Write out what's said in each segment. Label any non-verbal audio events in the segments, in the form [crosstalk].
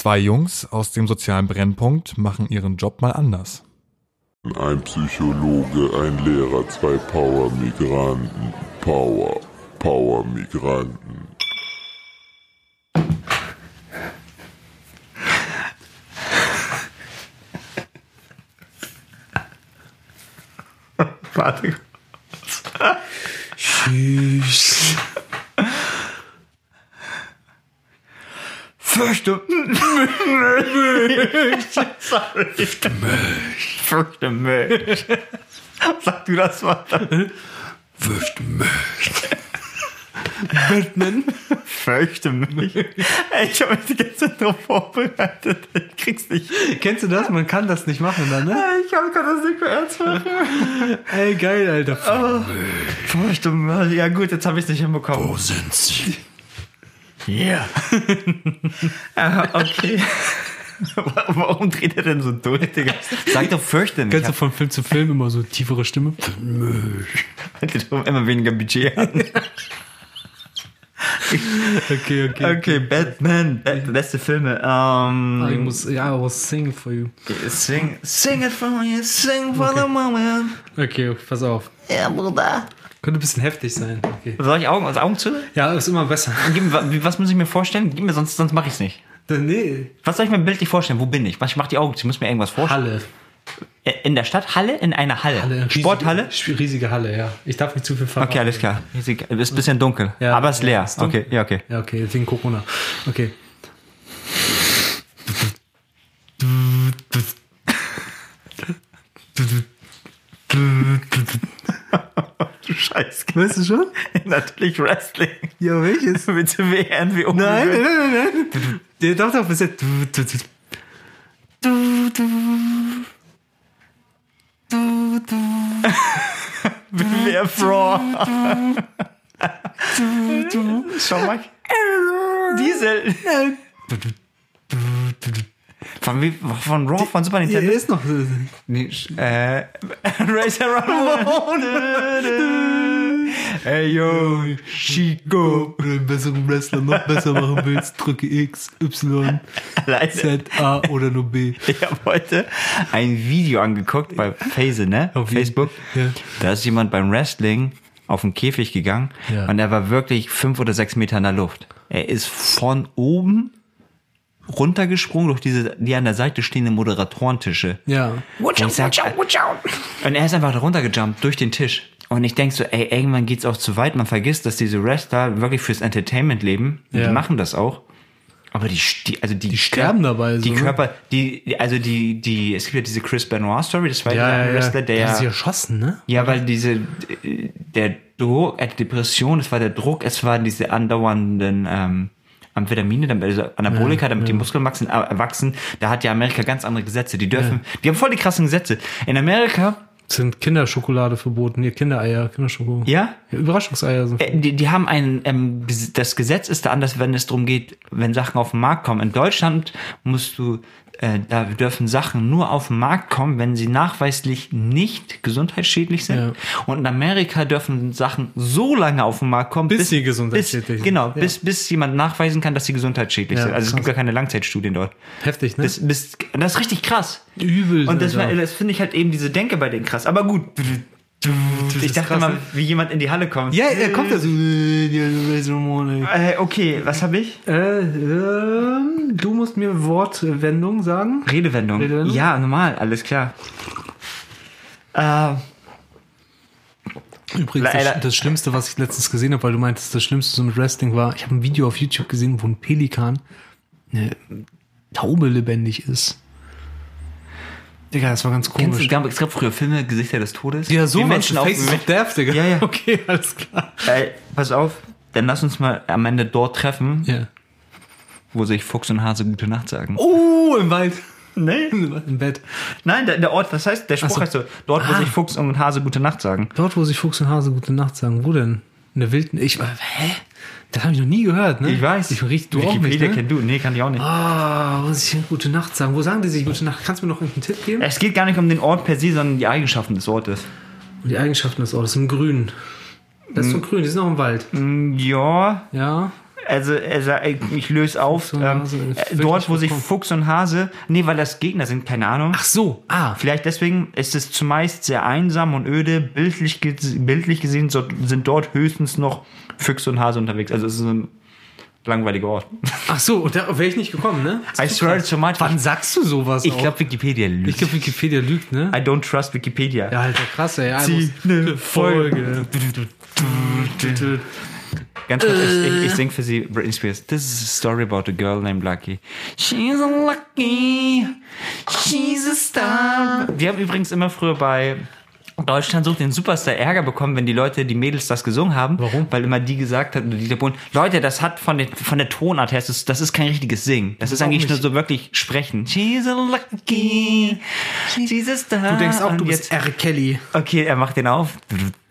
Zwei Jungs aus dem sozialen Brennpunkt machen ihren Job mal anders. Ein Psychologe, ein Lehrer, zwei Power-Migranten. Power, Power-Migranten. [laughs] Warte. Tschüss. Fürchte mich. Sorry. Fürchte mich. Fürchte mich. [laughs] Sag du das mal. Fürchte mich. Batman. Fürchte mich. Ey, ich habe mich die ganze Zeit drauf vorbereitet. Ich krieg's nicht. Kennst du das? Man kann das nicht machen dann, ne? Ich hab- kann das nicht mehr ernst machen. Ey, geil, Alter. Oh, Fürchte mich. Ja gut, jetzt habe ich es nicht hinbekommen. Wo sind sie? Ja. [laughs] Ah, okay. [laughs] Warum dreht er denn so durch, Digga? Sag doch fürchte mich. Kennst du von Film zu Film immer so tiefere Stimme? Weil die doch immer weniger Budget hatten. Okay, okay. Okay, Batman. Bat beste Filme. Ähm, I muss, ja, I was singing for you. sing, sing it for me, sing for the moment. Okay, pass auf. Ja, Bruder. Könnte ein bisschen heftig sein. Okay. Soll ich Augen, also Augen zu? Ja, ist immer besser. Was muss ich mir vorstellen? Gib mir, sonst, sonst mache ich es nicht. Nee. Was soll ich mir bildlich vorstellen? Wo bin ich? Was, ich mach die Augen zu. Ich muss mir irgendwas vorstellen. Halle. Äh, In der Stadt? Halle? In einer Halle? Halle. riesige- Sporthalle? Riesige Halle, ja. Ich darf nicht zu viel verraten. Okay, alles klar. Riesig- Ist ein bisschen dunkel. Ja, aber ist ja, leer. ist okay, ja, okay. Ja, okay, wegen Corona. Okay. Du Scheiß. Weißt du schon? [laughs] Natürlich Wrestling. Ja, welches? Wehren wie Nein, nein, nein, nein. Der doch doch bis jetzt. Wer Fraud. Schau mal. Diesel. Von, von Raw, von Super Nintendo? der ist noch. Nee, äh, [laughs] Racer Ramon. [laughs] Ey, yo, Chico. Oder einen besseren Wrestler noch besser machen willst, drücke X, Y, Leute, Z, A oder nur B. ich habe heute ein Video angeguckt bei Phase, ne? Auf Facebook. Ja. Da ist jemand beim Wrestling auf den Käfig gegangen Ja. und er war wirklich fünf oder sechs Meter in der Luft. Er ist von oben runtergesprungen durch diese, die an der Seite stehenden Moderatorentische. Ja. Watch out, watch out, watch out. Und er ist einfach da runtergejumpt durch den Tisch. Und ich denk so, ey, irgendwann geht's auch zu weit. Man vergisst, dass diese Wrestler wirklich fürs Entertainment leben. Und Ja. Die machen das auch. Aber die, die also die, die sterben dabei so, Die ne? Körper, die, die- also die, die, es gibt ja diese Chris Benoit Story, das war Ja, ja, ja, ein ja. Wrestler, der Der ja, ist erschossen, ne? ja, weil diese, der Druck, äh, Depression, es war der Druck, es waren diese andauernden, ähm, Amphetamine, also Anabolika, damit die Muskeln wachsen, äh, wachsen. Da hat ja Amerika ganz andere Gesetze. Die dürfen, die haben voll die krassen Gesetze. In Amerika, Sind Kinderschokolade verboten. Hier Kindereier, Kinderschoko. ja, Ja, Überraschungseier sind. äh, die, die haben ein, ähm, das Gesetz ist da anders, wenn es darum geht, wenn Sachen auf den Markt kommen. In Deutschland musst du, äh, da dürfen Sachen nur auf den Markt kommen, wenn sie nachweislich nicht gesundheitsschädlich sind. Ja. Und in Amerika dürfen Sachen so lange auf den Markt kommen, Bis sie gesundheitsschädlich bis, sind. Genau, Ja. bis, bis jemand nachweisen kann, dass sie gesundheitsschädlich Ja, sind. Also es gibt krass. gar keine Langzeitstudien dort. Heftig, ne? Bis, bis, das ist richtig krass. Übel. Und das, das finde ich halt eben diese Denke bei denen krass. Aber gut. Ich dachte krass, mal, ne? wie jemand in die Halle kommt. ja, er kommt da so. Äh, okay, was habe ich? Äh, ähm, du musst mir Wortwendung sagen. Redewendung. Redewendung? Ja, normal, alles klar. Äh, Übrigens, das, das Schlimmste, was ich letztens gesehen habe, weil du meintest, das Schlimmste so mit Wrestling war, ich habe ein Video auf YouTube gesehen, wo ein Pelikan eine Taube lebendig ist. Digga, das war ganz kennst du, komisch. es gab, es gab früher Filme, Gesichter des Todes. Ja, so. Menschen auf, Faces of Death, Digga. Ja, ja. [laughs] Okay, alles klar. Äh, pass auf, dann lass uns mal am Ende dort treffen, Ja. wo sich Fuchs und Hase gute Nacht sagen. Oh, im Wald. [laughs] nee. Im Bett. Nein, der, der Ort, das heißt, der Spruch so. heißt so, dort, wo Ah. sich Fuchs und Hase gute Nacht sagen. Dort, wo sich Fuchs und Hase gute Nacht sagen. Wo denn? In der wilden. Ich, äh, hä? Das habe ich noch nie gehört, ne? Ich weiß. Ich richtig, du auch nicht, Wikipedia ne? kennt du. Nee, kann ich auch nicht. Ah, wo sich gute Nacht sagen. Wo sagen die sich gute Nacht? Kannst du mir noch irgendeinen Tipp geben? Es geht gar nicht um den Ort per se, sondern die Eigenschaften des Ortes. Und die Eigenschaften des Ortes im Grün. Das ist so grün, die sind auch im Wald. Mm, Ja, Ja. Also sagt, ey, ich löse auf. Und Ähm, äh, wirklich dort, wo sich. Fuchs und Hase, nee, weil das Gegner sind, keine Ahnung. Ach so, ah. Vielleicht deswegen ist es zumeist sehr einsam und öde. Bildlich, bildlich gesehen so- sind dort höchstens noch Füchse und Hase unterwegs. Also es ist ein langweiliger Ort. Ach so, und da wäre ich nicht gekommen, ne? I swear to much. Wann sagst du sowas Ich glaube, Wikipedia lügt. ich glaube, Wikipedia lügt, ne? I don't trust Wikipedia. Ja, Alter, krass, ey. Zieh ne Folge. Ganz kurz, ich, ich, ich sing für sie Britney Spears. This is a story about a girl named Lucky. She's a lucky, she's a star. Wir haben übrigens immer früher bei Deutschland sucht den Superstar Ärger bekommen, wenn die Leute, die Mädels das gesungen haben. Warum? Weil immer die gesagt hat, Dieter Bohlen, Leute, das hat von der, von der Tonart her, das ist, das ist kein richtiges Singen. Das ist eigentlich nicht. nur so wirklich sprechen. She's a lucky, she's a star. Du denkst auch, du bist R. Kelly. Okay, er macht den auf.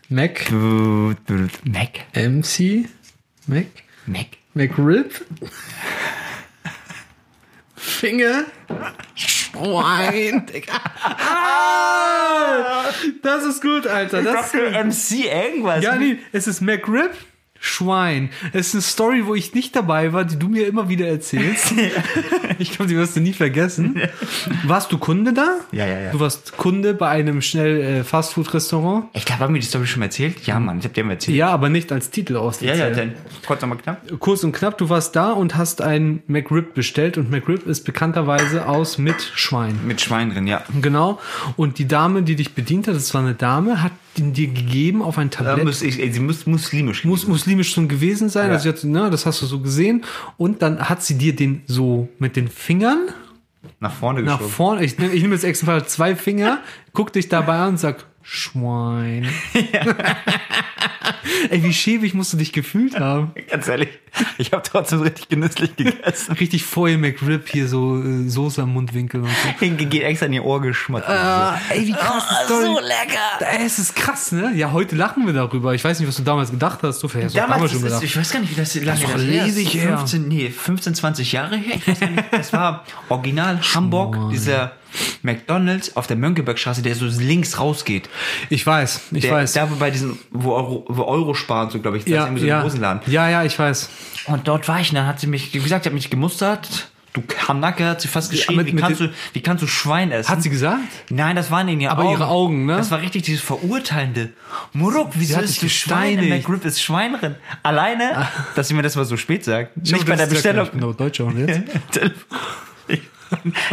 Mac, Mac. MC, Mac, Mac. McRib, Finger, Schwein, [laughs] Digga. Ah, das ist gut, Alter. Das ist MC irgendwas. Ja, nee, es ist McRib, Schwein. Es ist eine Story, wo ich nicht dabei war, die du mir immer wieder erzählst. [laughs] [laughs] ich glaube, die wirst du nie vergessen. [laughs] Warst du Kunde da? Ja, ja, ja. Du warst Kunde bei einem schnell äh, Fastfood-Restaurant? Ich glaube, haben wir die Story schon mal erzählt? Ja, Mann, ich habe dir mal erzählt. Ja, aber nicht als Titel aus. Ja, ja, dann kurz nochmal knapp. Kurz und knapp, du warst da und hast ein McRib bestellt und McRib ist bekannterweise aus mit Schwein. Mit Schwein drin, ja. Genau. Und die Dame, die dich bedient hat, das war eine Dame, hat ihn dir gegeben auf ein Da Tablett. muss ich, ey, sie muss muslimisch. muss muslimisch schon gewesen sein, Ja. also hat, ne, das hast du so gesehen. Und dann hat sie dir den so mit den Fingern nach vorne nach geschoben. vorne, ich, ich nehme jetzt extra zwei Finger, guck dich dabei an und sag, Schwein. [laughs] [laughs] Ey, wie schäbig musst du dich gefühlt haben? Ganz ehrlich, ich habe trotzdem richtig genüsslich gegessen. Richtig Foil McRib hier, so äh, Soße am Mundwinkel und so. Geht extra in ihr Ohr geschmatzt. ey, wie krass Ah, Story. so lecker. Ey, es ist krass, ne? Ja, heute lachen wir darüber. Ich weiß nicht, was du damals gedacht hast. Du Damals, damals schon das ist, gedacht. ich weiß gar nicht, wie das lange das ist. ewig her. 15, nee, 15, 20 Jahre her. Ich weiß gar nicht. Das war original Hamburg, dieser McDonalds auf der Mönckebergstraße, der so links rausgeht. Ich weiß, ich Der, weiß. Da wo bei diesem, wo Euro, wo Euro sparen, so glaube ich, das ja, ist irgendwie so ja. ein Hosenladen. ja, ja, ich weiß. Und dort war ich, dann hat sie mich, wie gesagt, sie hat mich gemustert. Du Hanacke, hat sie fast geschrien, mit- wie, mit kannst du, wie kannst du Schwein essen? Hat sie gesagt? Nein, das waren in ihren Aber Augen. ihre Augen, ne? Das war richtig dieses Verurteilende. Muruk, wieso ist du Schwein? In der. Grip ist Schwein drin. Alleine, dass sie mir das mal so spät sagt. Nicht bei der ja- Bestellung. Ich doch Deutscher jetzt.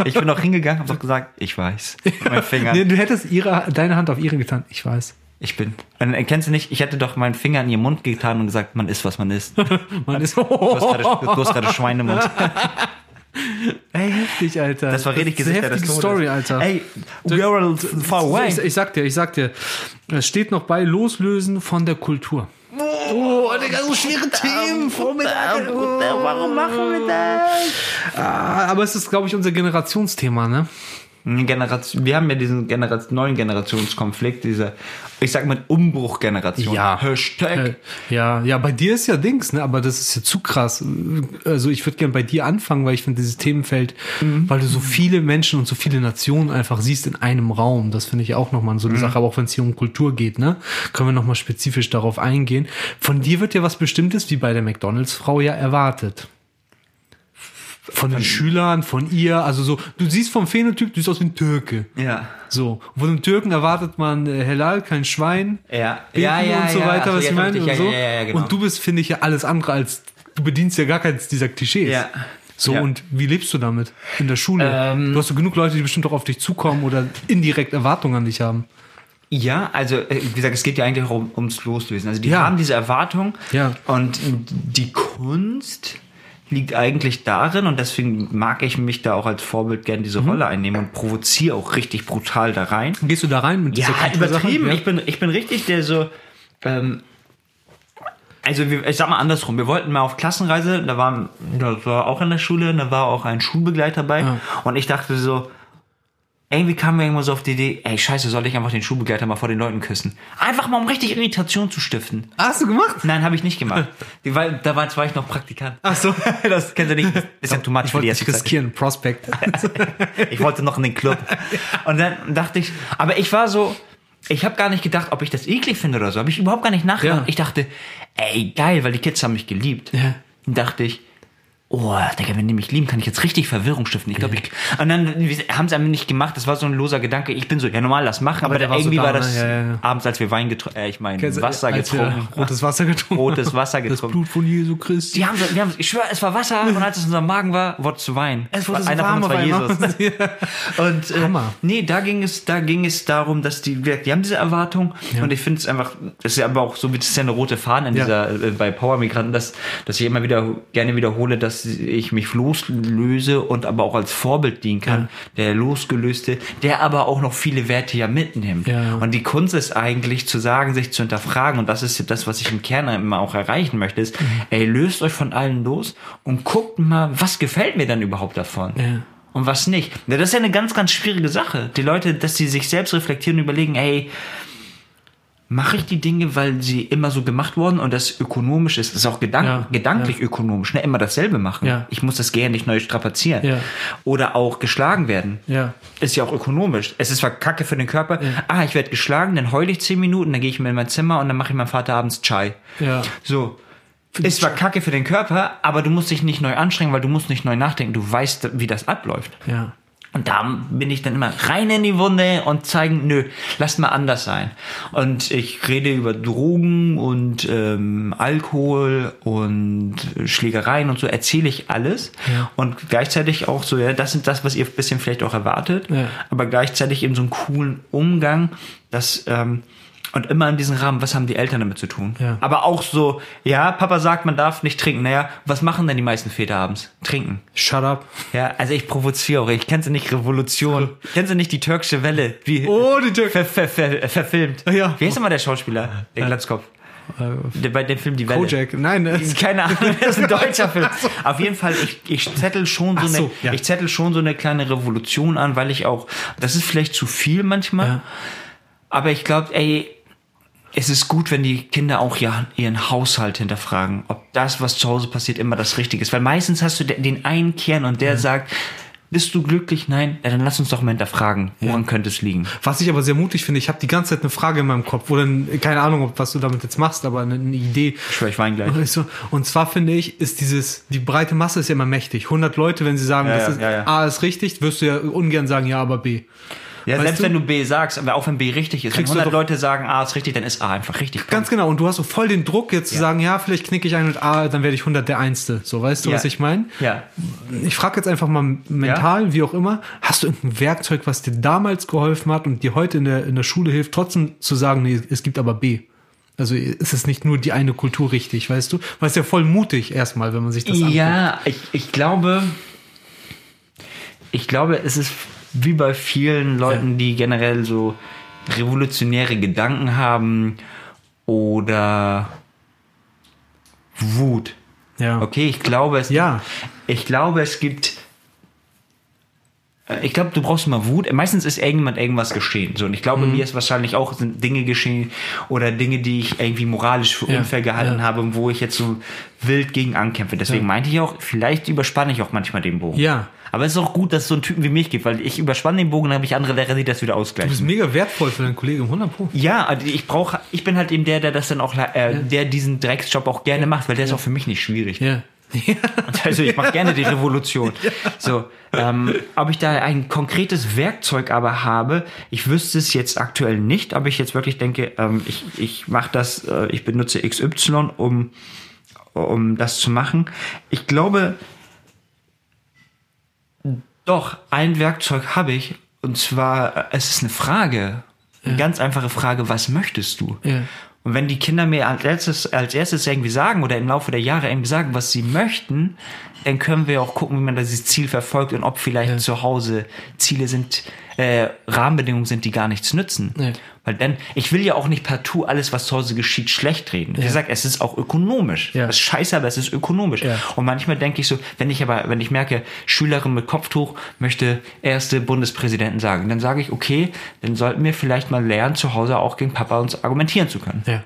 Ich- bin auch hingegangen, hab doch gesagt, ich weiß. Mit meinen Fingern. Nee, du hättest ihre, deine Hand auf ihre getan. Ich weiß. Ich bin. Und dann kennst du nicht, ich hätte doch meinen Finger in ihren Mund getan und gesagt, man isst, was man isst. Du [laughs] Man ist. hast gerade, du hast gerade Schwein im Mund. [laughs] Ey, heftig, Alter. Das war richtig ist eine Gesichter des heftige Todes. Story, Alter. Ey, we are far away. Ich, ich sag dir, ich sag dir, es steht noch bei Loslösen von der Kultur. Oh, Digga, so schwere Themen. Vormittag. Warum machen wir das? Ah, aber es ist, glaube ich, unser Generationsthema, ne? Generation, wir haben ja diesen Generation, neuen Generationskonflikt, diese, ich sag mal, Umbruchgeneration. Ja. Hashtag. Äh, Ja, ja, bei dir ist ja Dings, ne? Aber das ist ja zu krass. Also ich würde gerne bei dir anfangen, weil ich finde dieses Themenfeld, weil du so viele Menschen und so viele Nationen einfach siehst in einem Raum. Das finde ich auch nochmal so eine Sache, aber auch wenn es hier um Kultur geht, ne? Können wir nochmal spezifisch darauf eingehen. Von dir wird ja was Bestimmtes, wie bei der McDonalds-Frau ja erwartet. Von den Schülern, von ihr, also so, du siehst vom Phänotyp, du siehst aus wie ein Türke. Ja. So, von einem Türken erwartet man äh, Halal, kein Schwein, Ja. Beten ja, ja, und so ja, weiter, so, was ich meine und so. Ja, ja, ja, genau. Und du bist, finde ich, ja alles andere als, du bedienst ja gar keins dieser Klischees. Ja. So, Ja. und wie lebst du damit in der Schule? Ähm. du hast so genug Leute, die bestimmt auch auf dich zukommen oder indirekt Erwartungen an dich haben. Ja, also äh, wie gesagt, es geht ja eigentlich auch um, ums Loslösen. Also die Ja. haben diese Erwartung Ja. und die Kunst liegt eigentlich darin und deswegen mag ich mich da auch als Vorbild gerne diese Mhm. Rolle einnehmen und provoziere auch richtig brutal da rein. Gehst du da rein mit Ja, dieser Kultursache? übertrieben. Ja. Ich bin, ich bin richtig der so. Ähm, also wir, ich sag mal andersrum. Wir wollten mal auf Klassenreise. Da war, da war auch in der Schule. Da war auch ein Schulbegleiter bei. Ja. Und ich dachte so. Irgendwie kam mir irgendwo so auf die Idee, ey, scheiße, soll ich einfach den Schulbegleiter mal vor den Leuten küssen? Einfach mal, um richtig Irritation zu stiften. Hast du gemacht? Nein, habe ich nicht gemacht. [laughs] Die, weil, da war, ich noch Praktikant. Ach so. [laughs] Das kennst du nicht. Das [laughs] ist ja too much Ich für die erste riskieren, Prospect. Ich wollte noch in den Club. Und dann dachte ich, aber ich war so, ich habe gar nicht gedacht, ob ich das eklig finde oder so. Habe ich überhaupt gar nicht nachgedacht. Ja. Ich dachte, ey, geil, weil die Kids haben mich geliebt. Ja. dachte ich, oh, Digga, wenn die mich lieben, kann ich jetzt richtig Verwirrung stiften. Ich glaube, ich. Und dann haben sie einfach nicht gemacht. Das war so ein loser Gedanke. Ich bin so, ja, normal, lass machen. Aber, der war so irgendwie da, war ne? das Ja, ja, ja. abends, als wir Wein getrunken, äh, ich meine, Wasser Als wir getrunken. Rotes Wasser getrunken. Rotes Wasser Das getrunken. Blut von Jesu Christi. Die haben, so- wir haben, ich schwöre, es war Wasser und als es in unserem Magen war, wurde es zu Wein. Es wurde so Einer von uns war. Jesus. [laughs] Und äh, Hammer. nee, da ging es, da ging es darum, dass die, die haben diese Erwartung und ich finde es einfach, das ist ja aber auch so wie das ist ja eine rote Fahne in Ja. dieser äh, bei Power Migranten, dass, dass ich immer wieder gerne wiederhole, dass ich mich loslöse und aber auch als Vorbild dienen kann, Ja. der losgelöste, der aber auch noch viele Werte ja mitnimmt. Ja. Und die Kunst ist eigentlich zu sagen, sich zu hinterfragen und das ist ja das, was ich im Kern immer auch erreichen möchte, ist, Mhm. ey, löst euch von allen los und guckt mal, was gefällt mir dann überhaupt davon? Ja. Und was nicht. Das ist ja eine ganz, ganz schwierige Sache. Die Leute, dass sie sich selbst reflektieren und überlegen, ey, mache ich die Dinge, weil sie immer so gemacht wurden und das ökonomisch ist. Das ist auch gedank Ja, gedanklich ja. ökonomisch, ne? Immer dasselbe machen. Ja. Ich muss das Gehirn nicht neu strapazieren. Oder auch geschlagen werden. Ja. Ist ja auch ökonomisch. Es ist zwar kacke für den Körper. Ah, ich werde geschlagen, dann heule ich zehn Minuten, dann gehe ich mir in mein Zimmer und dann mache ich meinem Vater abends Chai. So. Ist zwar kacke für den Körper, aber du musst dich nicht neu anstrengen, weil du musst nicht neu nachdenken. Du weißt, wie das abläuft. Ja. Und da bin ich dann immer rein in die Wunde und zeigen, nö, lass mal anders sein. Und ich rede über Drogen und ähm, Alkohol und Schlägereien und so erzähle ich alles. Ja. Und gleichzeitig auch so, ja, das sind das, was ihr ein bisschen vielleicht auch erwartet, Ja. aber gleichzeitig eben so einen coolen Umgang, dass ähm, und immer in diesem Rahmen, was haben die Eltern damit zu tun? Ja. Aber auch so, ja, Papa sagt, man darf nicht trinken. Naja, was machen denn die meisten Väter abends? Trinken. Shut up. Ja, also ich provoziere auch. Ich kenne sie nicht Revolution. [laughs] Kennst du nicht die türkische Welle? Wie Oh, die Türk- ver, ver, ver, verfilmt. Ja. Wie heißt immer der Schauspieler? Der Glatzkopf. Der, bei dem Film Die Welle. Kojak. Nein, ne? [laughs] Keine Ahnung, [laughs] das ist ein deutscher Film. Auf jeden Fall, ich, ich zettel schon so, so, eine, ja. ich zettel schon so eine kleine Revolution an, weil ich auch, das ist vielleicht zu viel manchmal, Ja. aber ich glaube, ey, es ist gut, wenn die Kinder auch ja ihren Haushalt hinterfragen, ob das, was zu Hause passiert, immer das Richtige ist. Weil meistens hast du de- den einen Kern und der sagt, bist du glücklich? Nein? Ja, dann lass uns doch mal hinterfragen, woran könnte es liegen? Was ich aber sehr mutig finde, ich habe die ganze Zeit eine Frage in meinem Kopf, wo dann, keine Ahnung, ob- was du damit jetzt machst, aber eine, eine Idee. Ich schwör, ich weine gleich. Und zwar finde ich, ist dieses, die breite Masse ist ja immer mächtig. 100 Leute, wenn sie sagen, Ja, das ja, ist ja, ja. A ist richtig, wirst du ja ungern sagen, ja, aber B. Ja, selbst du? wenn du B sagst, aber auch wenn B richtig ist, Kriegst wenn du 100 doch- Leute sagen, A ist richtig, dann ist A einfach richtig. Ganz genau. Und du hast so voll den Druck, jetzt zu sagen, ja, vielleicht knicke ich ein und A, dann werde ich 100 der Einste. So, weißt du, Ja. was ich meine? Ja. Ich frage jetzt einfach mal mental, wie auch immer, hast du irgendein Werkzeug, was dir damals geholfen hat und dir heute in der, in der Schule hilft, trotzdem zu sagen, nee, es gibt aber B? Also ist es nicht nur die eine Kultur richtig, weißt du? Weil es ja voll mutig erstmal, wenn man sich das anguckt. Ja, ich, ich glaube, ich glaube, es ist wie bei vielen Leuten, die generell so revolutionäre Gedanken haben oder Wut. Ja. Okay, ich glaube, es Ja. ich glaube, es gibt ich glaube, du brauchst immer Wut. Meistens ist irgendjemand irgendwas geschehen. So, und ich glaube, Mhm. mir ist wahrscheinlich auch sind Dinge geschehen oder Dinge, die ich irgendwie moralisch für Ja, unfair gehalten ja. habe, wo ich jetzt so wild gegen ankämpfe. Deswegen meinte ich auch, vielleicht überspanne ich auch manchmal den Bogen. Ja. Aber es ist auch gut, dass es so einen Typen wie mich gibt, weil ich überspanne den Bogen, dann habe ich andere Lehrer, die das wieder Du bist ausgleichen. mega wertvoll für deinen Kollegen, 100 Pro. Ja, also ich brauche, ich bin halt eben der, der das dann auch, äh, der diesen Drecksjob auch gerne macht, weil der ist auch für mich nicht schwierig. Ja. Also ich mache gerne die Revolution. So, ähm, ob ich da ein konkretes Werkzeug aber habe, ich wüsste es jetzt aktuell nicht, aber ich jetzt wirklich denke, ähm, ich, ich mache das, äh, ich benutze XY, um, um das zu machen. Ich glaube, doch, ein Werkzeug habe ich, und zwar, äh, es ist eine Frage, eine ganz einfache Frage, was möchtest du? Ja. Und wenn die Kinder mir als erstes, als erstes irgendwie sagen oder im Laufe der Jahre irgendwie sagen, was sie möchten, dann können wir auch gucken, wie man dieses Ziel verfolgt und ob vielleicht Ja. zu Hause Ziele sind, äh, Rahmenbedingungen sind, die gar nichts nützen. Ja. Weil dann, ich will ja auch nicht partout alles, was zu Hause geschieht, schlecht reden. Wie Ja. gesagt, es ist auch ökonomisch. Ja. Das ist scheiße, aber es ist ökonomisch. Ja. Und manchmal denke ich so, wenn ich aber, wenn ich merke, Schülerin mit Kopftuch möchte erste Bundespräsidenten sagen, dann sage ich, okay, dann sollten wir vielleicht mal lernen, zu Hause auch gegen Papa uns argumentieren zu können. Ja.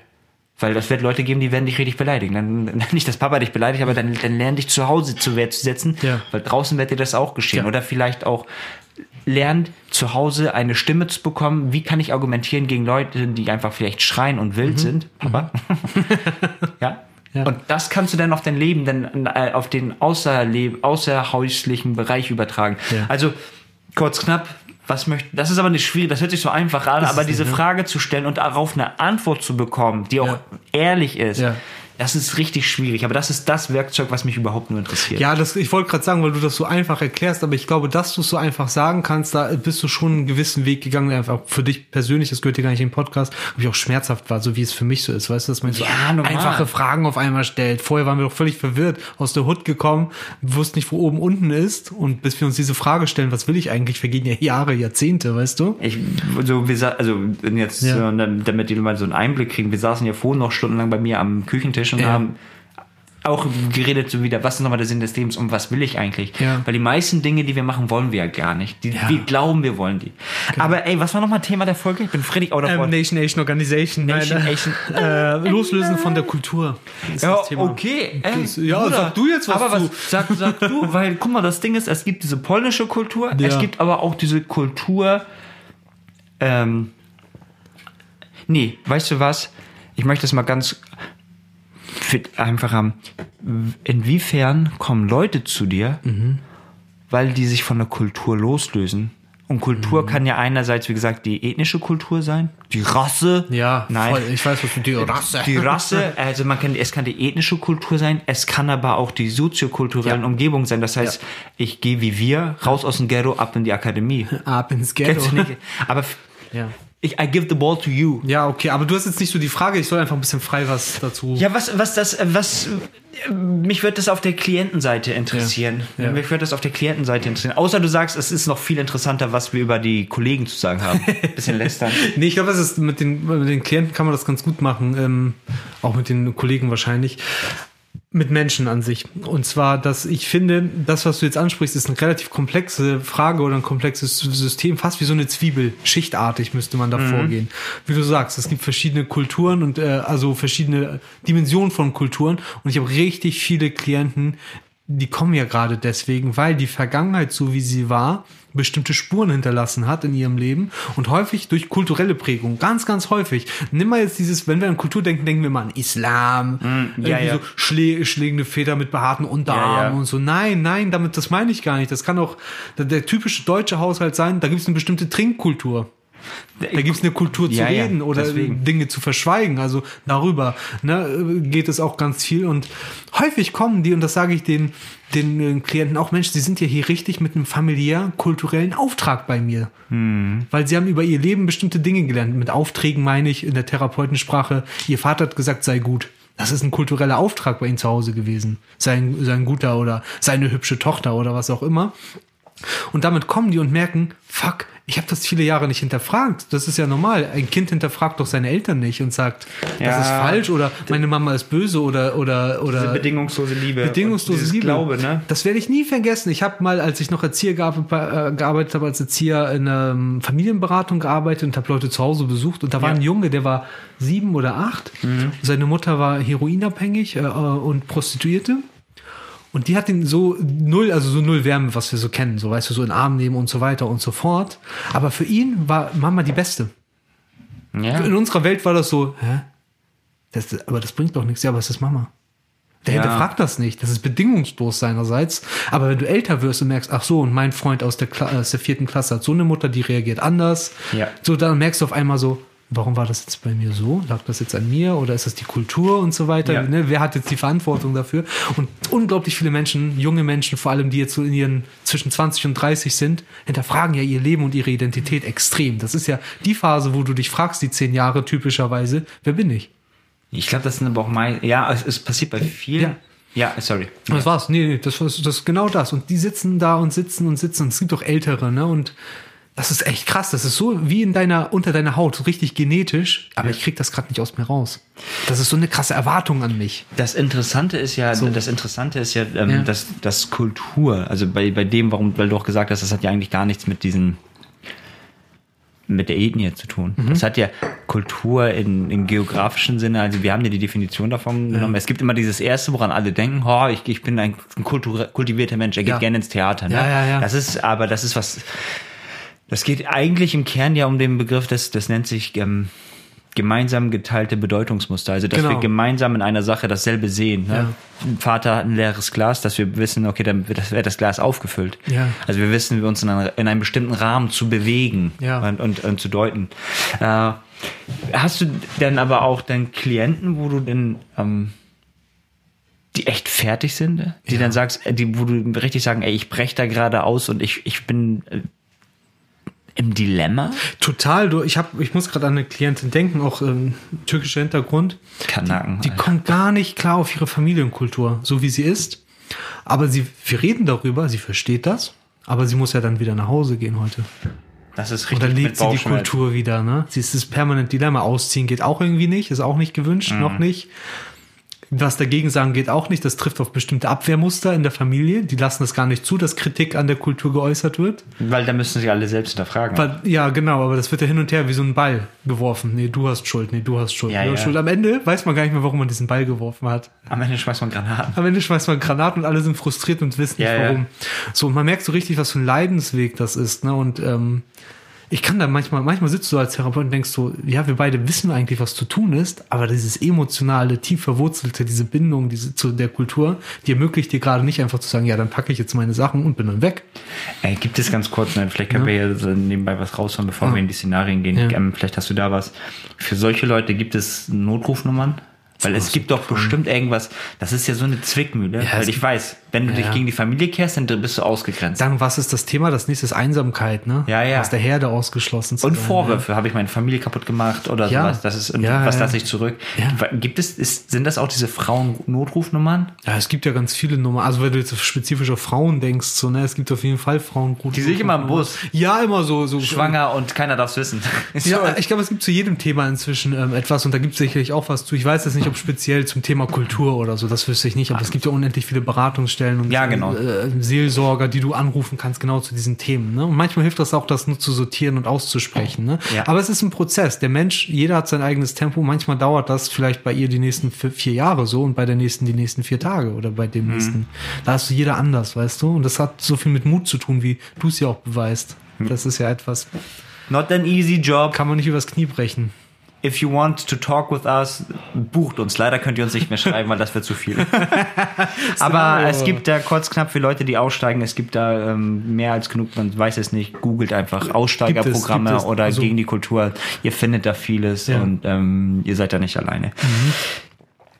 Weil das wird Leute geben, die werden dich richtig beleidigen. Dann, [laughs] nicht, dass Papa dich beleidigt, aber dann, dann lern dich zu Hause zu Wehr zu setzen, Ja. weil draußen wird dir das auch geschehen. Ja. Oder vielleicht auch lernt zu Hause eine Stimme zu bekommen. Wie kann ich argumentieren gegen Leute, die einfach vielleicht schreien und Mhm. wild sind? Papa? [laughs] ja. Ja. Und das kannst du dann auf dein Leben, dann äh, auf den außerleb außerhäuslichen Bereich übertragen. Ja. Also kurz knapp, was möchte, das ist aber nicht schwierig, das hört sich so einfach an, Ist aber es diese nicht, ne? Frage zu stellen und darauf eine Antwort zu bekommen, die auch Ja. ehrlich ist, Ja. Das ist richtig schwierig. Aber das ist das Werkzeug, was mich überhaupt nur interessiert. Ja, das, ich wollte gerade sagen, weil du das so einfach erklärst, aber ich glaube, dass du es so einfach sagen kannst, da bist du schon einen gewissen Weg gegangen, einfach für dich persönlich, das gehört dir gar nicht in den Podcast, aber ich auch schmerzhaft war, so wie es für mich so ist, weißt du, dass man so Ja, einfache Fragen auf einmal stellt. Vorher waren wir doch völlig verwirrt, aus der Hut gekommen, wussten nicht, wo oben unten ist und bis wir uns diese Frage stellen, was will ich eigentlich, vergehen ja Jahre, Jahrzehnte, weißt du? Ich, so, wir, also jetzt, Ja. äh, damit die mal so einen Einblick kriegen, wir saßen ja vorhin noch stundenlang bei mir am Küchentisch und Ja. haben auch geredet so wieder, was ist nochmal der Sinn des Lebens und was will ich eigentlich? Ja. Weil die meisten Dinge, die wir machen, wollen wir ja gar nicht. Die, Ja. Genau. Wir glauben, wir wollen die. Aber ey, was war nochmal Thema der Folge? Ich bin Freddy out of Ähm. Nation Nation Organization. Nation, nein, Nation. [laughs] äh, loslösen von der Kultur. ist Ja, okay. Ey, Das- ja, sag du jetzt was aber zu. was, sag, sag du, [laughs] weil guck mal, das Ding ist, es gibt diese polnische Kultur, Ja. es gibt aber auch diese Kultur, ähm, nee, weißt du was? Ich möchte das mal ganz einfach haben. Inwiefern kommen Leute zu dir, Mhm. weil die sich von der Kultur loslösen? Und Mhm. Kultur kann ja einerseits, wie gesagt, die ethnische Kultur sein, die Rasse. Ja, nein, voll. Ich weiß, was mit die Rasse. die Rasse, [laughs] also man kann, es kann die ethnische Kultur sein, es kann aber auch die soziokulturellen Ja. Umgebungen sein. Das heißt, ich gehe wie wir raus aus dem Ghetto ab in die Akademie. Ab ins Ghetto. Du? Aber Ja. Ich, I give the ball to you. Ja, okay, aber du hast jetzt nicht so die Frage, ich soll einfach ein bisschen frei was dazu. Ja, was, was das, äh, was, äh, mich wird das auf der Klientenseite interessieren. Ja. Ja. Mich wird das auf der Klientenseite interessieren. Außer du sagst, es ist noch viel interessanter, was wir über die Kollegen zu sagen haben. [laughs] Bisschen lästern. Nee, ich glaube, das ist mit den, mit den Klienten kann man das ganz gut machen, ähm, auch mit den Kollegen wahrscheinlich. Mit Menschen an sich. Und zwar, dass ich finde, das, was du jetzt ansprichst, ist eine relativ komplexe Frage oder ein komplexes System, fast wie so eine Zwiebel. Schichtartig müsste man da vorgehen. Wie du sagst, es gibt verschiedene Kulturen und äh, also verschiedene Dimensionen von Kulturen. Und ich habe richtig viele Klienten, die kommen ja gerade deswegen, weil die Vergangenheit, so wie sie war, bestimmte Spuren hinterlassen hat in ihrem Leben und häufig durch kulturelle Prägung, ganz, ganz häufig. Nimm mal jetzt dieses, wenn wir an Kultur denken, denken wir mal an Islam, ja, irgendwie ja. so schlä schlägende Väter mit behaarten Unterarmen Ja, ja. und so. Nein, nein, damit, das meine ich gar nicht. Das kann auch der, der typische deutsche Haushalt sein, da gibt es eine bestimmte Trinkkultur. Da gibt es eine Kultur zu Ja, ja, reden oder deswegen. Dinge zu verschweigen. Also darüber ne, geht es auch ganz viel. Und häufig kommen die, und das sage ich den, den äh, Klienten auch, Mensch, sie sind ja hier richtig mit einem familiär-kulturellen Auftrag bei mir. Hm. Weil sie haben über ihr Leben bestimmte Dinge gelernt. Mit Aufträgen meine ich in der Therapeutensprache, ihr Vater hat gesagt, sei gut. Das ist ein kultureller Auftrag bei ihnen zu Hause gewesen. Sein, sein guter oder seine hübsche Tochter oder was auch immer. Und damit kommen die und merken, fuck, ich habe das viele Jahre nicht hinterfragt. Das ist ja normal. Ein Kind hinterfragt doch seine Eltern nicht und sagt, das Ja. ist falsch oder meine Mama ist böse oder oder Diese oder bedingungslose Liebe. bedingungslose Liebe. Glaube, ne? Das werde ich nie vergessen. Ich habe mal, als ich noch Erzieher gearbeitet, äh, gearbeitet habe, als Erzieher in einer ähm, Familienberatung gearbeitet und habe Leute zu Hause besucht und da war Ja. Mhm. ein Junge, der war sieben oder acht. Seine Mutter war heroinabhängig äh, und Prostituierte. Und die hat ihn so null, also so null Wärme, was wir so kennen, so weißt du, so in den Arm nehmen und so weiter und so fort. Aber für ihn war Mama die Beste. Ja. In unserer Welt war das so, hä? Das, aber das bringt doch nichts. Ja, aber es ist Mama. Der Ja. hinterfragt das nicht. Das ist bedingungslos seinerseits. Aber wenn du älter wirst und merkst, ach so, und mein Freund aus der, Kla aus der vierten Klasse hat so eine Mutter, die reagiert anders. Ja. So, dann merkst du auf einmal so, warum war das jetzt bei mir so? Lag das jetzt an mir oder ist das die Kultur und so weiter? Ja. Ne? Wer hat jetzt die Verantwortung dafür? Und unglaublich viele Menschen, junge Menschen, vor allem die jetzt so in ihren zwischen 20 und 30 sind, hinterfragen ja ihr Leben und ihre Identität extrem. Das ist ja die Phase, wo du dich fragst, die zehn Jahre typischerweise, wer bin ich? Ich glaube, das sind aber auch mein, ja, es, es passiert bei vielen. Ja, sorry. Und Das war's. Nee, nee, das, das ist genau das. Und die sitzen da und sitzen und sitzen. Und es gibt auch Ältere, ne? Und das ist echt krass. Das ist so wie in deiner, unter deiner Haut, so richtig genetisch. Aber ich krieg das gerade nicht aus mir raus. Das ist so eine krasse Erwartung an mich. Das Interessante ist ja, das Interessante ist ja, ähm, Ja. Dass, dass Kultur, also bei, bei dem, warum, weil du auch gesagt hast, das hat ja eigentlich gar nichts mit diesen mit der Ethnie zu tun. Mhm. Das hat ja Kultur in, im geografischen Sinne, also wir haben ja die Definition davon genommen. Es gibt immer dieses erste, woran alle denken, oh, ich, ich bin ein kultivierter Mensch, er geht Ja. gerne ins Theater. Ne? Ja, ja, ja. Das ist, aber das ist was, das geht eigentlich im Kern ja um den Begriff, das, das nennt sich ähm, gemeinsam geteilte Bedeutungsmuster. Also, dass Genau. wir gemeinsam in einer Sache dasselbe sehen. Ne? Ein Vater hat ein leeres Glas, dass wir wissen, okay, dann wird das, wird das Glas aufgefüllt. Ja. Also wir wissen, wir uns in, einer, in einem bestimmten Rahmen zu bewegen Ja. und, und, und zu deuten. Äh, hast du denn aber auch dann Klienten, wo du denn ähm, die echt fertig sind, die dann sagst, äh, die, wo du richtig sagen, ey, ich brech da gerade aus und ich, ich bin äh, im Dilemma? Total, du, ich hab, ich muss gerade an eine Klientin denken, auch ähm, türkischer Hintergrund. Kanaken. Die kommt gar nicht klar auf ihre Familienkultur, so wie sie ist. Aber sie, wir reden darüber, sie versteht das, aber sie muss ja dann wieder nach Hause gehen heute. Das ist Und richtig. dann mit lebt sie die. Kultur wieder, ne? Sie ist das permanent Dilemma. Ausziehen geht auch irgendwie nicht, ist auch nicht gewünscht, Mhm. noch nicht. Was dagegen sagen geht auch nicht. Das trifft auf bestimmte Abwehrmuster in der Familie. Die lassen es gar nicht zu, dass Kritik an der Kultur geäußert wird. Weil da müssen sich alle selbst hinterfragen. Weil- Ja, genau, aber das wird ja hin und her wie so ein Ball geworfen. Nee, du hast Schuld, nee, du hast Schuld. Ja, du hast ja. Schuld. Am Ende weiß man gar nicht mehr, warum man diesen Ball geworfen hat. Am Ende schmeißt man Granaten. Am Ende schmeißt man Granaten und alle sind frustriert und wissen nicht Ja, ja. warum. So, und man merkt so richtig, was für ein Leidensweg das ist. Ne? Und ähm, ich kann da manchmal, manchmal sitzt du als Therapeut und denkst so, ja, wir beide wissen eigentlich, was zu tun ist, aber dieses emotionale, tief verwurzelte, diese Bindung diese, zu der Kultur, die ermöglicht dir gerade nicht einfach zu sagen, ja, dann packe ich jetzt meine Sachen und bin dann weg. Ey, gibt es ganz kurz, ne, vielleicht können wir hier so nebenbei was raushauen, bevor wir in die Szenarien gehen. Ja. Ähm, vielleicht hast du da was. Für solche Leute gibt es Notrufnummern? Weil es gibt doch bestimmt irgendwas, das ist ja so eine Zwickmühle. Ja, weil ich weiß, wenn du Ja, dich ja. gegen die Familie kehrst, dann bist du ausgegrenzt. Dann, was ist das Thema? Das nächste ist Einsamkeit, ne? Ja, ja. Aus der Herde ausgeschlossen zu und sein, Vorwürfe, habe ich meine Familie kaputt gemacht oder Ja. sowas. Das ist, und Ja, was ja. lasse ich zurück? Ja. Gibt es, ist, sind das auch diese Frauen-Notrufnummern? Ja, es gibt ja ganz viele Nummern. Also wenn du jetzt spezifisch auf Frauen denkst, so, ne, es gibt auf jeden Fall Frauen gut. Die sehe ich immer im Bus. Ja, immer so, so Schwanger und keiner darf es wissen. Ja, [laughs] ich glaube, es gibt zu jedem Thema inzwischen ähm, etwas und da gibt es sicherlich auch was zu. Ich weiß jetzt nicht, ob speziell zum Thema Kultur oder so, das wüsste ich nicht, aber es gibt ja unendlich viele Beratungsstellen und Ja, genau. äh, Seelsorger, die du anrufen kannst, genau zu diesen Themen. Ne? Und manchmal hilft das auch, das nur zu sortieren und auszusprechen. Ne? Ja. Aber es ist ein Prozess. Der Mensch, jeder hat sein eigenes Tempo. Manchmal dauert das vielleicht bei ihr die nächsten vier, Jahre so und bei der nächsten die nächsten vier Tage oder bei Mhm. dem nächsten. Da hast du jeder anders, weißt du? Und das hat so viel mit Mut zu tun, wie du es ja auch beweist. Mhm. Das ist ja etwas, Not an easy job. kann man nicht übers Knie brechen. If you want to talk with us, bucht uns. Leider könnt ihr uns nicht mehr schreiben, weil das wird zu viel. [laughs] Aber es gibt da kurz knapp für Leute, die aussteigen, es gibt da ähm, mehr als genug, man weiß es nicht, googelt einfach Aussteigerprogramme Gibt es, gibt es. oder Also- gegen die Kultur. Ihr findet da vieles Ja. und ähm, ihr seid da nicht alleine.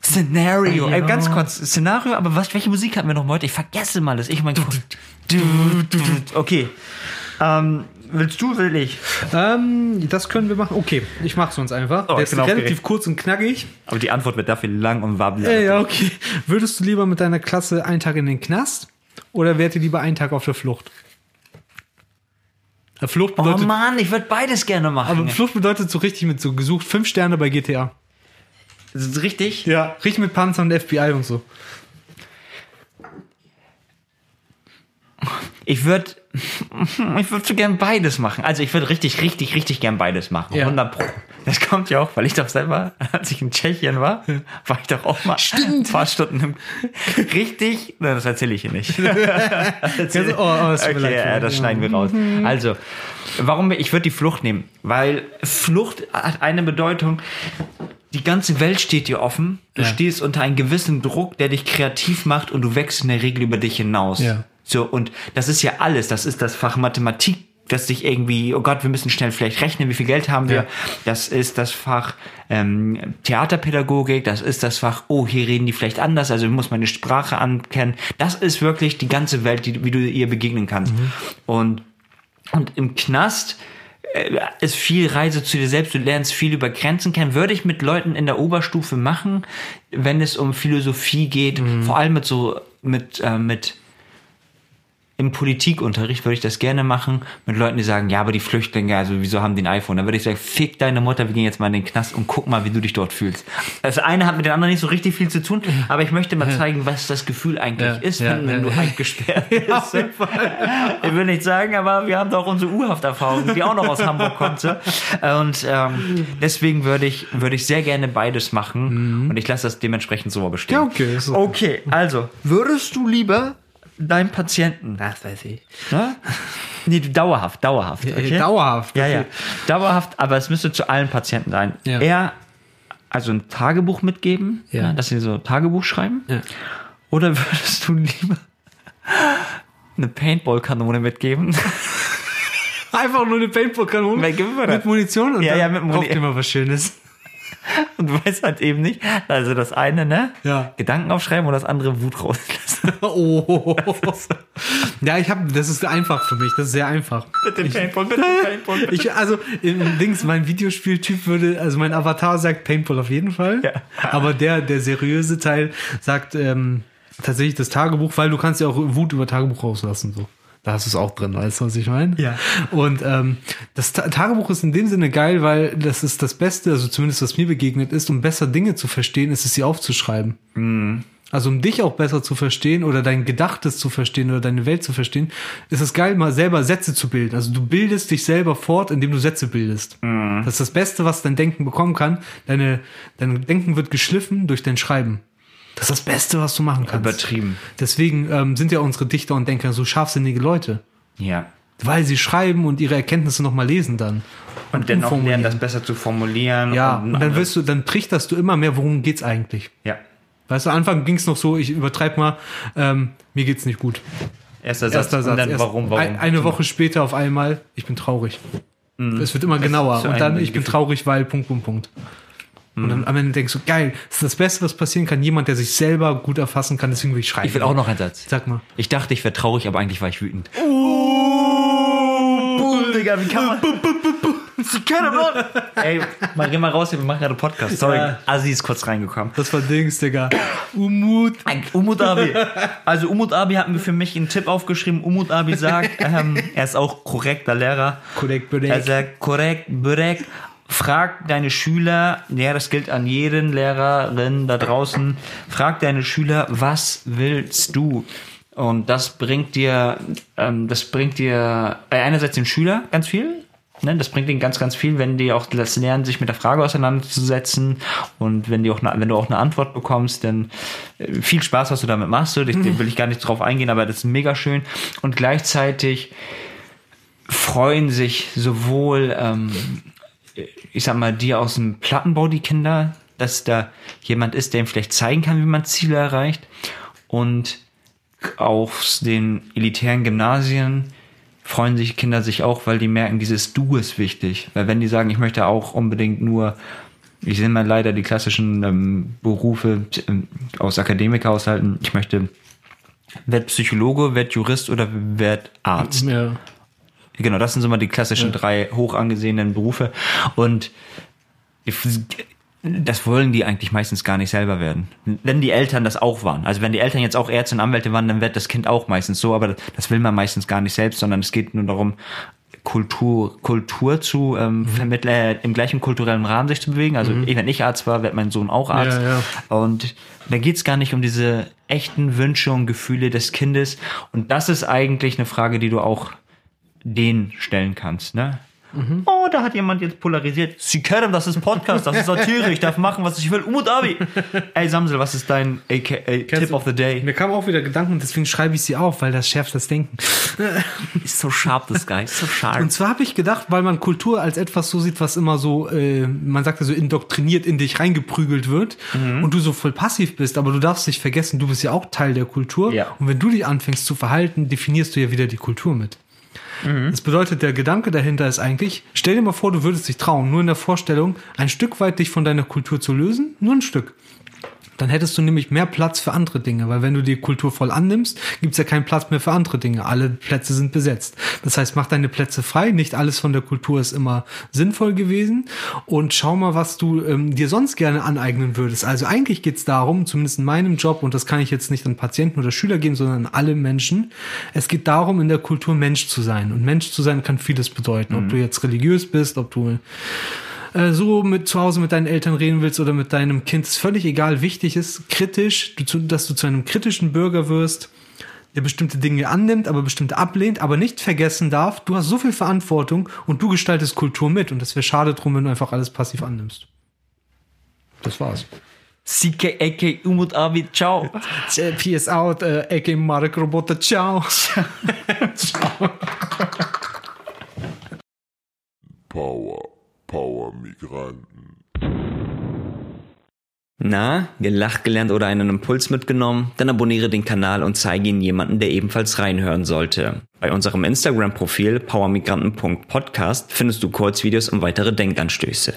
Szenario, Ja. Ey, ganz kurz, Szenario, aber was, welche Musik hatten wir noch heute? Ich vergesse mal das. Ich mein, okay. Ähm, willst du, will ich? Ähm, das können wir machen. Okay, ich mach's uns einfach. Oh, Der ist bin relativ aufgeregt. kurz und knackig. Aber die Antwort wird dafür lang und wabbelig. Ja, ja, okay. Würdest du lieber mit deiner Klasse einen Tag in den Knast oder wärt ihr lieber einen Tag auf der Flucht? Flucht Oh bedeutet, Mann, ich würde beides gerne machen. aber Flucht bedeutet so richtig mit so gesucht fünf Sterne bei GTA. Das ist richtig? Ja. Richtig mit Panzer und FBI und so. Ich würde [laughs] ich würde so gern beides machen. Also ich würde richtig, richtig, richtig gern beides machen. Ja. 100 Pro. Das kommt ja auch, weil ich doch selber, [laughs] als ich in Tschechien war, war ich doch auch mal ein paar Stunden im, [laughs] richtig, Nein, das erzähle ich hier nicht. Erzähl- oh, oh, mir okay, leid. ja, das Ja. schneiden wir raus. Also, warum, ich würde die Flucht nehmen, weil Flucht hat eine Bedeutung, die ganze Welt steht dir offen. Du Ja. stehst unter einem gewissen Druck, der dich kreativ macht und du wächst in der Regel über dich hinaus. Ja. So, und das ist ja alles. Das ist das Fach Mathematik, das dich irgendwie, oh Gott, wir müssen schnell vielleicht rechnen, wie viel Geld haben wir. Ja. Das ist das Fach ähm, Theaterpädagogik, das ist das Fach, oh, hier reden die vielleicht anders, also ich muss meine Sprache ankennen. Das ist wirklich die ganze Welt, die, wie du ihr begegnen kannst. Und, und im Knast äh, ist viel Reise zu dir selbst, du lernst viel über Grenzen kennen. Würde ich mit Leuten in der Oberstufe machen, wenn es um Philosophie geht, vor allem mit so, mit, äh, mit im Politikunterricht würde ich das gerne machen mit Leuten, die sagen, ja, aber die Flüchtlinge, also wieso haben die ein iPhone? Dann würde ich sagen, fick deine Mutter, wir gehen jetzt mal in den Knast und guck mal, wie du dich dort fühlst. Das eine hat mit dem anderen nicht so richtig viel zu tun, aber ich möchte mal zeigen, was das Gefühl eigentlich Ja, ist, ja, wenn, ja. du eingesperrt [laughs] bist. ich will nicht sagen, aber wir haben doch unsere U-Haft-Erfahrung, die auch noch aus Hamburg kommt. So. Und ähm, deswegen würde ich, würde ich sehr gerne beides machen und ich lasse das dementsprechend so bestehen. Ja, okay, okay. Okay, also, würdest du lieber deinem Patienten, Das weiß ich. ne? [laughs] Nee, dauerhaft, dauerhaft. Ja, Okay? Dauerhaft. Ja, ja. okay. Dauerhaft, aber es müsste zu allen Patienten sein. Ja. Er, also ein Tagebuch mitgeben, Ja. ja. dass sie so Tagebuch schreiben. Ja. Oder würdest du lieber [laughs] eine Paintball-Kanone mitgeben? Einfach nur eine Paintball-Kanone mit Munition und Ja, dann ja, mit Muni- kauft mal was Schönes. [laughs] Und du weißt halt eben nicht, also das eine, ne? Ja. Gedanken aufschreiben und das andere Wut rauslassen. [laughs] Oh. Ja, ich habe, das ist einfach für mich, das ist sehr einfach. Bitte Paintball, bitte Paintball. bitte. Ich, also, im Dings, mein Videospieltyp würde, also mein Avatar sagt Paintball auf jeden Fall. Ja. Aber der, der seriöse Teil sagt ähm, tatsächlich das Tagebuch, weil du kannst ja auch Wut über Tagebuch rauslassen, so. Da hast du es auch drin, weißt du, was ich meine? Ja. Und ähm, das Ta Tagebuch ist in dem Sinne geil, weil das ist das Beste, also zumindest was mir begegnet ist, um besser Dinge zu verstehen, ist es sie aufzuschreiben. Also um dich auch besser zu verstehen oder dein Gedachtes zu verstehen oder deine Welt zu verstehen, ist es geil, mal selber Sätze zu bilden. Also du bildest dich selber fort, indem du Sätze bildest. Das ist das Beste, was dein Denken bekommen kann. Deine, dein Denken wird geschliffen durch dein Schreiben. Das ist das Beste, was du machen kannst. Übertrieben. Deswegen ähm, sind ja unsere Dichter und Denker so scharfsinnige Leute. Ja. Weil sie schreiben und ihre Erkenntnisse nochmal lesen dann. Und dennoch umformulieren. lernen, das besser zu formulieren. Ja, und, und dann wirst du, dann trichterst du immer mehr, worum geht's eigentlich. Ja. Weißt du, am Anfang ging's noch so, ich übertreib mal, ähm, mir geht's nicht gut. Erster Satz. Erster Satz. Und dann erst warum, warum? ein- Eine Woche später auf einmal, ich bin traurig. Es wird immer genauer. Und dann, ich bin traurig, weil, Punkt, Punkt, Punkt. Und dann am Ende denkst du, geil, das ist das Beste, was passieren kann. Jemand, der sich selber gut erfassen kann, deswegen will ich schreiben. Ich will auch noch einen Satz. Sag mal. Ich dachte, ich wäre traurig, aber eigentlich war ich wütend. Oh, Digga, wie kann man... Ey, mal, geh mal raus, wir machen gerade Podcast. Sorry, Ja. Assi ist kurz reingekommen. Das war Dings, Digga. Umut. Ein Umut Abi. Also Umut Abi hat mir für mich einen Tipp aufgeschrieben. Umut Abi sagt, ähm, er ist auch korrekter Lehrer. Korrekt, korrekt. Er sagt korrekt, korrekt. Frag deine Schüler, ja, das gilt an jeden Lehrerin da draußen. Frag deine Schüler, was willst du? Und das bringt dir, ähm, das bringt dir äh, einerseits den Schüler ganz viel. Ne, das bringt ihnen ganz, ganz viel, wenn die auch das lernen, sich mit der Frage auseinanderzusetzen und wenn die auch eine, wenn du auch eine Antwort bekommst, dann äh, viel Spaß, was du damit machst. So, ich, will ich gar nicht drauf eingehen, aber das ist mega schön. Und gleichzeitig freuen sich sowohl, ähm, ich sag mal, die aus dem Plattenbau, die Kinder, dass da jemand ist, der ihm vielleicht zeigen kann, wie man Ziele erreicht. Und aus den elitären Gymnasien freuen sich Kinder sich auch, weil die merken, dieses Du ist wichtig. Weil wenn die sagen, ich möchte auch unbedingt nur, ich sehe mal leider die klassischen ähm, Berufe ähm, aus Akademikerhaushalten, ich möchte, werd Psychologe, werd Jurist oder werd Arzt. Ja. Genau, das sind so mal die klassischen drei hoch angesehenen Berufe. Und das wollen die eigentlich meistens gar nicht selber werden. Wenn die Eltern das auch waren. Also wenn die Eltern jetzt auch Ärzte und Anwälte waren, dann wird das Kind auch meistens so, aber das will man meistens gar nicht selbst, sondern es geht nur darum, Kultur, Kultur zu ähm, vermitteln, äh, im gleichen kulturellen Rahmen sich zu bewegen. Also ich, wenn ich Arzt war, wird mein Sohn auch Arzt. Ja, ja. Und da geht's gar nicht um diese echten Wünsche und Gefühle des Kindes. Und das ist eigentlich eine Frage, die du auch denen stellen kannst. Ne? Mhm. Oh, da hat jemand jetzt polarisiert. Sie kennen, das ist Podcast, das ist Satire, ich darf machen, was ich will. Umut Abi. Ey, Samsel, was ist dein AKA Tip du- of the Day? Mir kamen auch wieder Gedanken deswegen schreibe ich sie auf, weil das schärft das Denken. [laughs] Ist so sharp, this guy. So sharp. Und zwar habe ich gedacht, weil man Kultur als etwas so sieht, was immer so, äh, man sagt ja so indoktriniert in dich reingeprügelt wird Mhm. und du so voll passiv bist, aber du darfst nicht vergessen, du bist ja auch Teil der Kultur. Ja. Und wenn du dich anfängst zu verhalten, definierst du ja wieder die Kultur mit. Das bedeutet, der Gedanke dahinter ist eigentlich, stell dir mal vor, du würdest dich trauen, nur in der Vorstellung, ein Stück weit dich von deiner Kultur zu lösen, nur ein Stück. Dann hättest du nämlich mehr Platz für andere Dinge, weil wenn du die Kultur voll annimmst, gibt's ja keinen Platz mehr für andere Dinge. Alle Plätze sind besetzt. Das heißt, mach deine Plätze frei. Nicht alles von der Kultur ist immer sinnvoll gewesen. Und schau mal, was du ähm, dir sonst gerne aneignen würdest. Also eigentlich geht's darum, zumindest in meinem Job, und das kann ich jetzt nicht an Patienten oder Schüler geben, sondern an alle Menschen. Es geht darum, in der Kultur Mensch zu sein. Und Mensch zu sein kann vieles bedeuten. Ob du jetzt religiös bist, ob du äh, so mit zu Hause mit deinen Eltern reden willst oder mit deinem Kind, ist völlig egal. Wichtig ist kritisch, du zu, dass du zu einem kritischen Bürger wirst, der bestimmte Dinge annimmt, aber bestimmte ablehnt, aber nicht vergessen darf, du hast so viel Verantwortung und du gestaltest Kultur mit und das wäre schade drum, wenn du einfach alles passiv annimmst. Das war's. Sike Ecke Umut Abi, ciao. [laughs] Äh, peace out, äh, Ecke Marek Roboter, ciao. [laughs] ciao. Power. Powermigranten. Na, gelacht gelernt oder einen Impuls mitgenommen? Dann abonniere den Kanal und zeige ihn jemanden, der ebenfalls reinhören sollte. Bei unserem Instagram-Profil powermigranten.podcast findest du Kurzvideos und weitere Denkanstöße.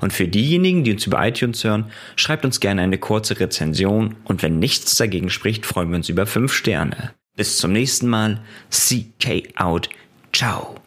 Und für diejenigen, die uns über iTunes hören, schreibt uns gerne eine kurze Rezension und wenn nichts dagegen spricht, freuen wir uns über 5 Sterne. Bis zum nächsten Mal. CK out. Ciao.